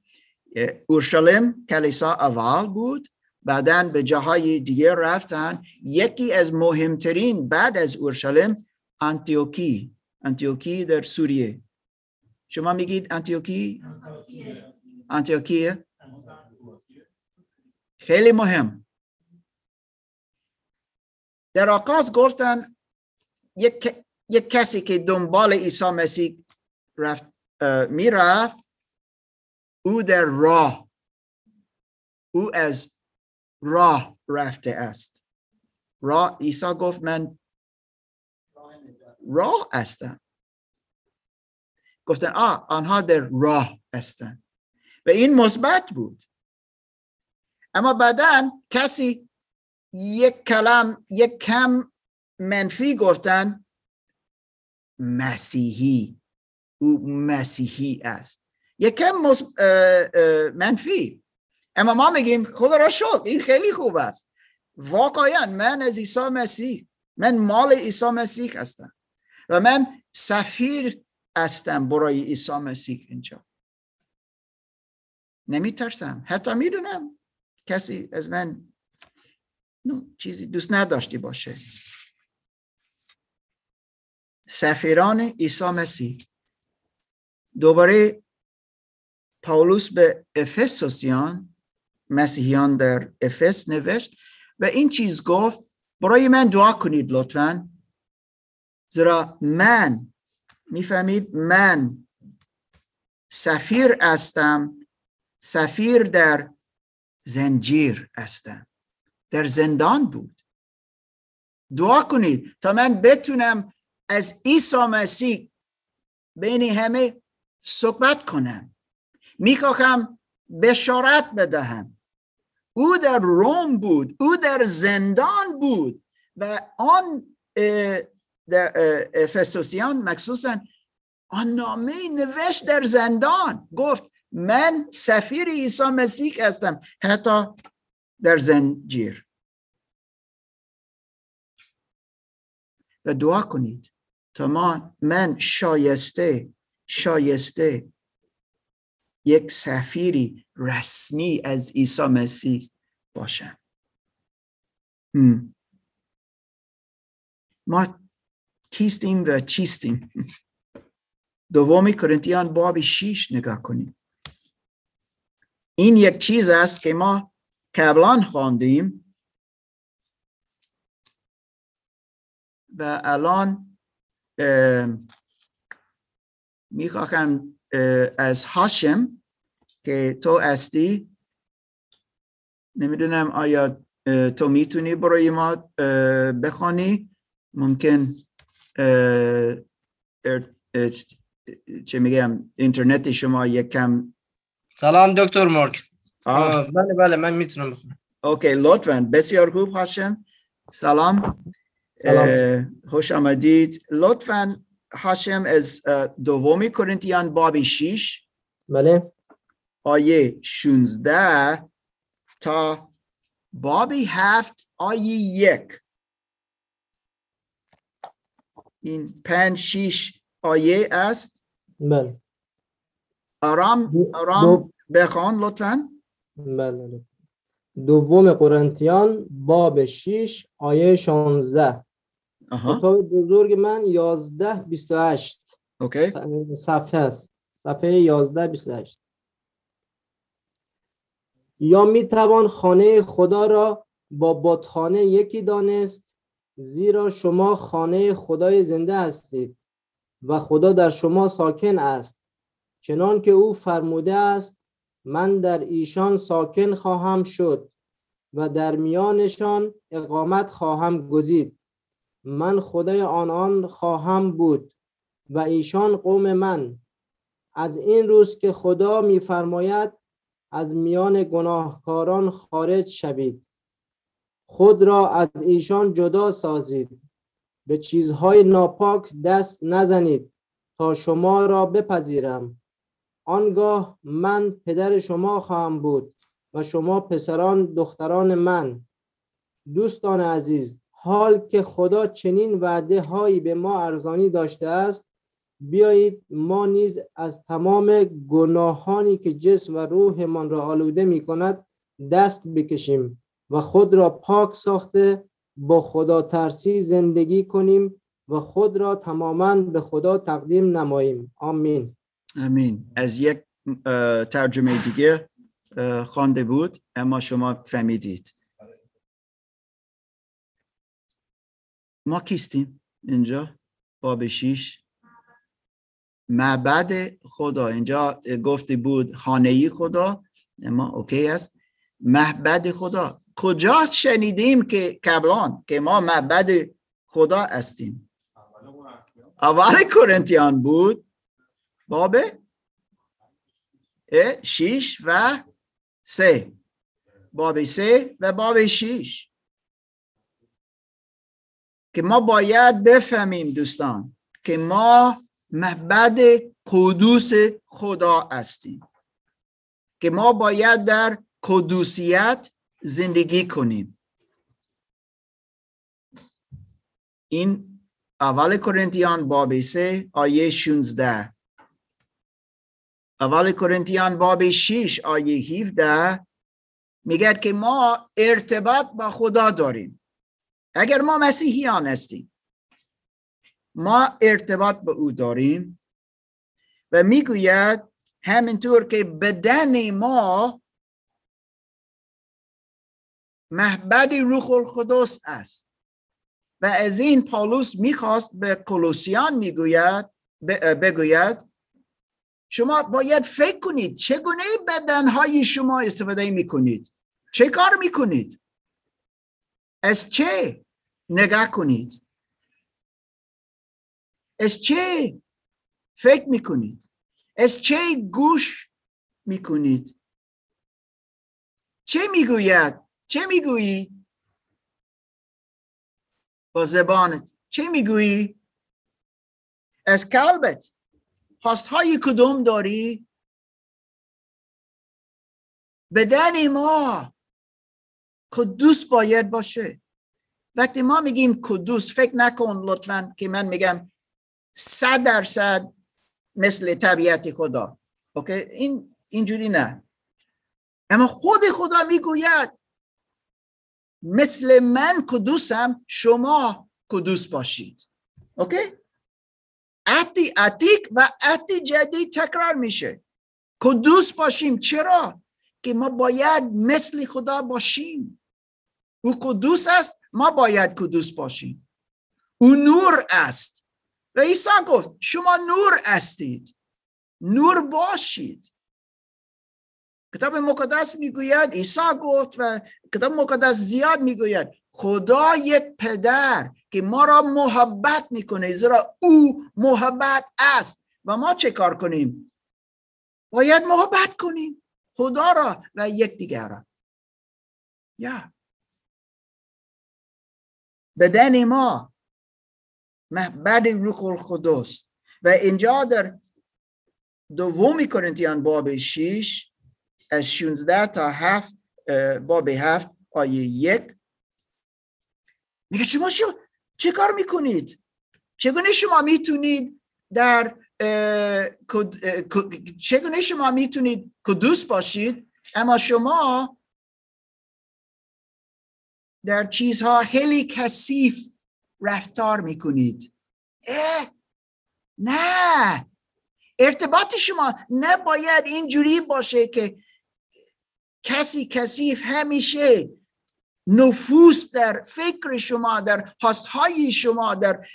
اورشلیم کلیسا اول بود. بعدا به جاهای دیگه رفتن. یکی از مهمترین بعد از اورشلیم انتیوکی. انتیوکی در سوریه. شما میگید انتیوکی؟ انتیوکیه؟ خیلی مهم. در آغاز گفتن یک, یک کسی که دنبال عیسی مسیح رفت می‌رفت او در راه. او از راه رفته است. راه عیسی گفت من راه هستم. گفتن آه آنها در راه هستند. و این مثبت بود. اما بعدا کسی یک کلم یک کم منفی گفتن مسیحی. او مسیحی است. یک کم منفی. اما ما میگیم خدا را شد این خیلی خوب است. واقعا من از عیسی مسیح من مال عیسی مسیح هستم و من سفیر هستم برای عیسی مسیح اینجا. نمی ترسم حتی می‌دونم کسی از من چیزی دوست نداشتی باشه. سفیران عیسی مسیح دوباره پاولوس به افسوسیان مسیحیان در افس نوشت و این چیز گفت برای من دعا کنید لطفا. زیرا من می‌فهمید؟ من سفیر هستم سفیر در زنجیر هستم در زندان بود. دعا کنید تا من بتونم از عیسی مسیح بین همه صحبت کنم. می‌خواهم بشارت بدهم. او در روم بود او در زندان بود و آن در افسوسیان مخصوصا آن نامه نوشت در زندان. گفت من سفیر عیسی مسیح هستم حتی در زنجیر. و دعا کنید تا ما من شایسته شایسته یک سفیری رسمی از عیسی مسیح باشم. ما کیستیم و چیستیم؟ دومی کرنتیان باب شیش نگاه کنیم. این یک چیز است که ما قبلا خواندیم و الان می‌خواهم از هاشم که تو استی نمی‌دونم آیا تو می‌تونی برای ما بخوانی؟ ممکن چه میگم اینترنت شما یک کم سلام دکتر مارک. بله بله من می‌تونم بخونم. اوکی لطفا بسیار خوب هاشم سلام. سلام. خوش آمدید. لطفا هاشم از دومی کرنتیان باب 6 بله. آیه 16 تا بابی هفت آیه یک. این پنج شیش آیه است. بله. آرام آرام بخوان لطفا. بله دوم قرنتیان باب 6 آیه 16 کتاب بزرگ من 11 28 اوکی. صفحه است. صفحه 11 28 یا می توان خانه خدا را با بتخانه یکی دانست زیرا شما خانه خدای زنده هستید و خدا در شما ساکن است. چنان که او فرموده است من در ایشان ساکن خواهم شد و در میانشان اقامت خواهم گزید. من خدای آنان خواهم بود و ایشان قوم من. از این روز که خدا میفرماید از میان گناهکاران خارج شوید. خود را از ایشان جدا سازید. به چیزهای ناپاک دست نزنید تا شما را بپذیرم. آنگاه من پدر شما خواهم بود و شما پسران دختران من. دوستان عزیز حال که خدا چنین وعده هایی به ما ارزانی داشته است بیایید ما نیز از تمام گناهانی که جسم و روحمان را آلوده می کند دست بکشیم و خود را پاک ساخته با خدا ترسی زندگی کنیم و خود را تماما به خدا تقدیم نماییم. آمین. امین از یک ترجمه دیگه خوانده بود اما شما فهمیدید. ما کیستیم اینجا؟ باب شیش. معبد خدا. اینجا گفته بود خانه خدا اما اوکی است. معبد خدا. کجا شنیدیم که قبلان که ما معبد خدا هستیم؟ اول کرنتیان بود. باب شیش و سه. باب سه و باب شیش. که ما باید بفهمیم دوستان که ما معبد قدوس خدا هستیم. که ما باید در قدوسیت زندگی کنیم. این اول کرنتیان باب سه آیه 16 اول کرنتیان باب 6 آیه 17 میگه که ما ارتباط با خدا داریم. اگر ما مسیحیان هستیم ما ارتباط به او داریم و می‌گوید همینطور که بدن ما محبد روح القدس است. و از این پالوس می‌خواست به کلوسیان می‌گوید بگوید شما باید فکر کنید چگونه بدنهای شما استفاده می‌کنید. چه کار می‌کنید؟ از چه نگاه کنید؟ از چه فکر می‌کنید. از چه گوش می‌کنید. چه می‌گوید؟ چه می‌گویی؟ با زبانت. چه می‌گویی؟ از قلبت. خواست های کدوم داری؟ بدن ما. قدوس باید باشه. وقتی ما میگیم قدوس فکر نکن لطفا که من میگم صد درصد مثل طبیعت خدا. OK؟ این اینجوری نه. اما خود خدا می‌گوید مثل من قدوسم شما قدوس باشید. OK؟ عهد عتیق و عهد جدید تکرار میشه. کدوس باشیم. چرا؟ که ما باید مثل خدا باشیم. او کدوس است ما باید کدوس باشیم. او نور است. و عیسی گفت شما نور استید نور باشید. کتاب مقدس می‌گوید عیسی گفت و کتاب مقدس زیاد می‌گوید خدا یک پدر که ما را محبت می‌کنه زیرا او محبت است. و ما چه کار کنیم؟ باید محبت کنیم. خدا را و دیگر را. یا. بدن ما محبت روح القدس. و اینجا در دومی کرنتیان باب 6 از 16 تا 7 باب 7 آیه یک. میگه شما شو چه کار می‌کنید؟ چگونه شما می‌تونید در چگونه شما می‌تونید کدوس باشید؟ اما شما در چیزها خیلی کثیف رفتار می‌کنید. اه نه. ارتباط شما نباید اینجوری باشه که کسی کثیف همیشه نفوس در فکر شما در هاستهای شما در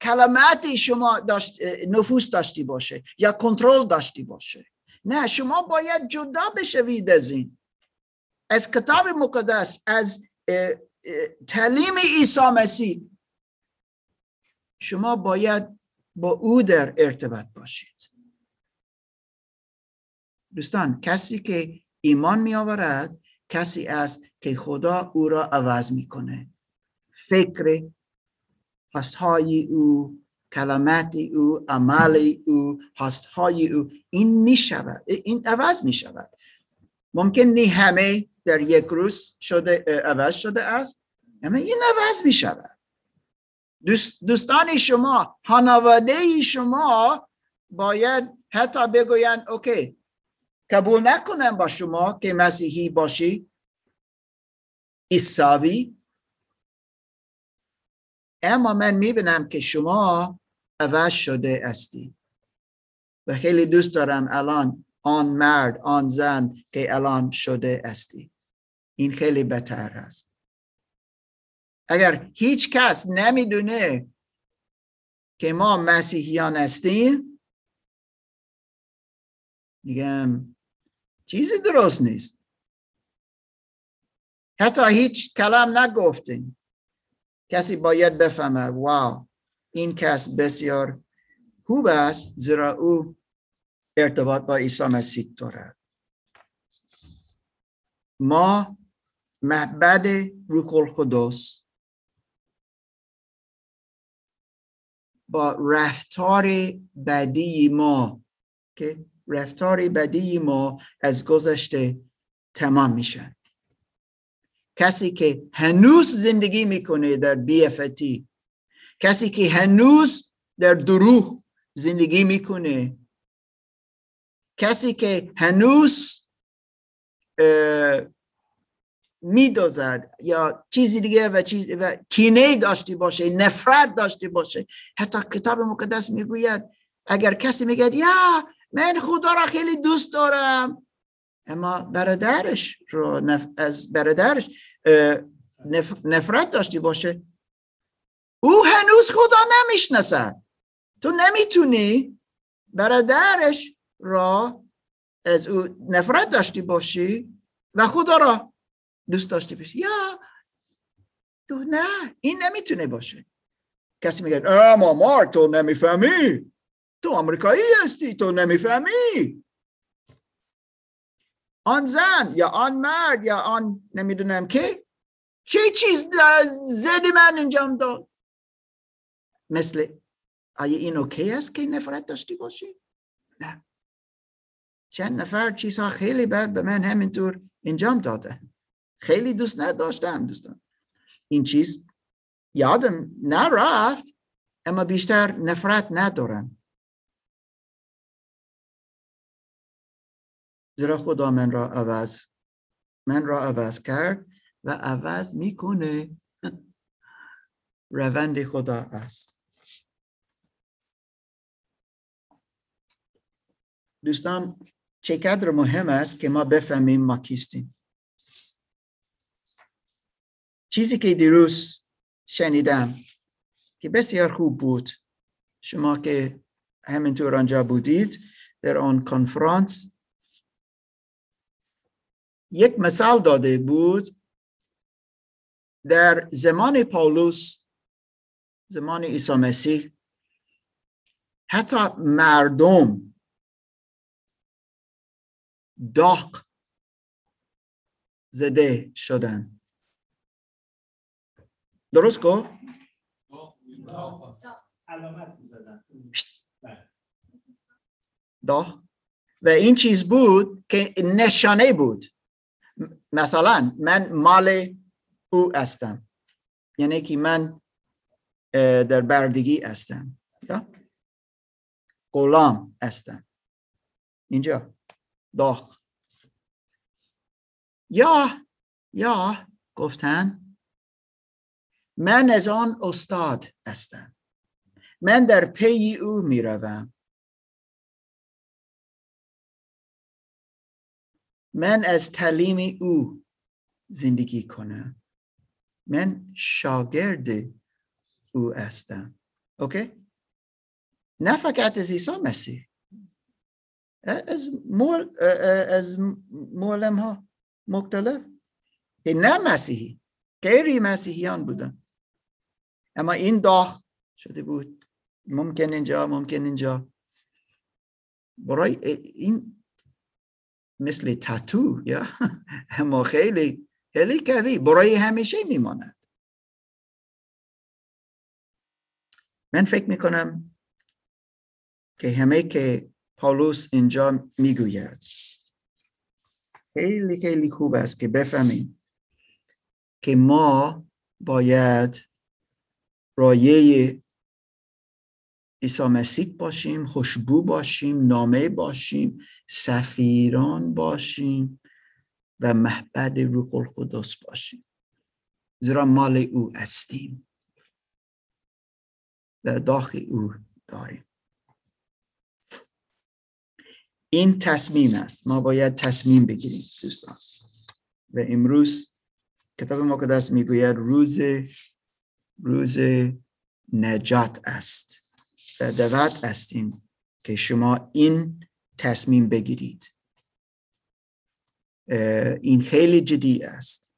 کلمات شما داشت نفوس داشتی باشه یا کنترل داشتی باشه. نه شما باید جدا بشوید از این. از کتاب مقدس از تعلیم عیسی مسیح. شما باید با او در ارتباط باشید. دوستان کسی که ایمان می آورد کسی است که خدا او را عوض می‌کنه. فکر هستهای او کلمات او عمل او هستهای او این می شود این عوض می شود ممکن نی همه در یک روز شده عوض شده است اما این عوض می شود. دوستان شما خانواده شما باید حتی بگویند اوکی قبول نکنم با شما که مسیحی باشی ایساوی اما من می‌بینم که شما عوض شده استی و خیلی دوست دارم الان آن مرد آن زن که الان شده استی. این خیلی بهتر است اگر هیچ کس نمی‌دونه که ما مسیحیان هستیم میگم چیزی درست نیست. حتی هیچ کلام نگفتیم. کسی باید بفهمه واو این کس بسیار خوب است زیرا او ارتباط با عیسی مسیح دارد. ما محبد روح القدس با رفتار بدی ما که رفتار بدی ما از گذشته تمام میشن کسی که هنوز زندگی می‌کنه در بیفتی کسی که هنوز در دروغ زندگی می‌کنه کسی که هنوز میدازد یا چیزی دیگه و چیز و کینه داشتی باشه نفرت داشتی باشه حتی کتاب مقدس می‌گوید اگر کسی میگه یا من خدا را خیلی دوست دارم اما برادرش رو نف... از برادرش نفرت داشتی باشه او هنوز خدا نمی‌شناسد. تو نمی‌تونی برادرش را از او نفرت داشتی باشی و خدا را دوست داشتی باشی. یا تو نه این نمی‌تونه باشه. کسی میگه اما مارک تو نمی‌فهمی. تو آمریکایی هستی تو نمی‌فهمی. آن زن یا آن مرد یا آن نمی‌دونم که چه چیز زد من انجام داد؟ مثل آیا این اوکی است که نفرت داشتی باشی؟ نه. چند نفر چیزها خیلی بد به من همینطور انجام داده. خیلی دوست نداشتم دوستان. این چیز یادم نرفت اما بیشتر نفرت ندارم. زیرا خدا من را عوض من را عوض کرد و عوض می‌کنه. روند خدا است. دوستان چقدر مهم است که ما بفهمیم ما کیستیم. چیزی که دیروز شنیدم که بسیار خوب بود. شما که همینطور آنجا بودید در آن کنفرانس یک مثال داده بود در زمان پاولوس زمان عیسی مسیح حتی مردم داغ زده شدن. درست گفت؟ داغ و این چیز بود که نشانه بود. مثلا من مال او هستم. یعنی که من در بردگی هستم. غلام هستم. اینجا. داغ. یا یا گفتن من از آن استاد هستم. من در پی او می روم من از تعلیم او زندگی کنم. من شاگرد او هستم. اوکی؟ نه فقط از عیسی مسیح. از مول از مولم ها مختلف که نه مسیحی غیری مسیحیان بودن. اما این داغ شده بود. ممکن اینجا ممکن اینجا. برای این مثل تاتو یا اما خیلی خیلی قوی. برای همیشه میماند. من فکر می‌کنم که همه که پولس اینجا می‌گوید. خیلی خیلی خوب است که بفهمیم که ما باید رایه عیسی مسیح باشیم خوشبو باشیم نامه باشیم سفیران باشیم و محبد روح القدس باشیم. زیرا مال او هستیم و داخل او داریم. این تصمیم است. ما باید تصمیم بگیریم دوستان. و امروز کتاب مقدس می‌گوید روز روز نجات است و دعوت هستیم که شما این تصمیم بگیرید. این خیلی جدی است.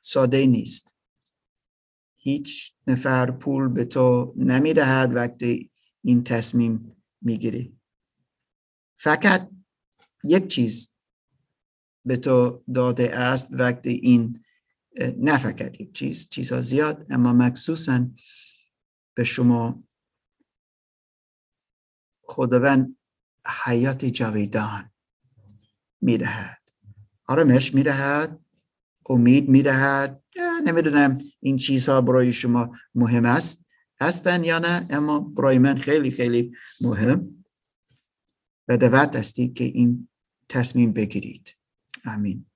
ساده نیست. هیچ نفر پول به تو نمی‌دهد وقتی این تصمیم می‌گیری. فقط یک چیز به تو داده است وقتی این نه یک چیز چیزها زیاد اما مخصوصا به شما خداوند حیات جاویدان می‌دهد. آرامش می‌دهد امید می‌دهد. نمی‌دونم این چیزها برای شما مهم است هستن یا نه اما برای من خیلی خیلی مهم. و دعوت هستی که این تصمیم بگیرید. آمین.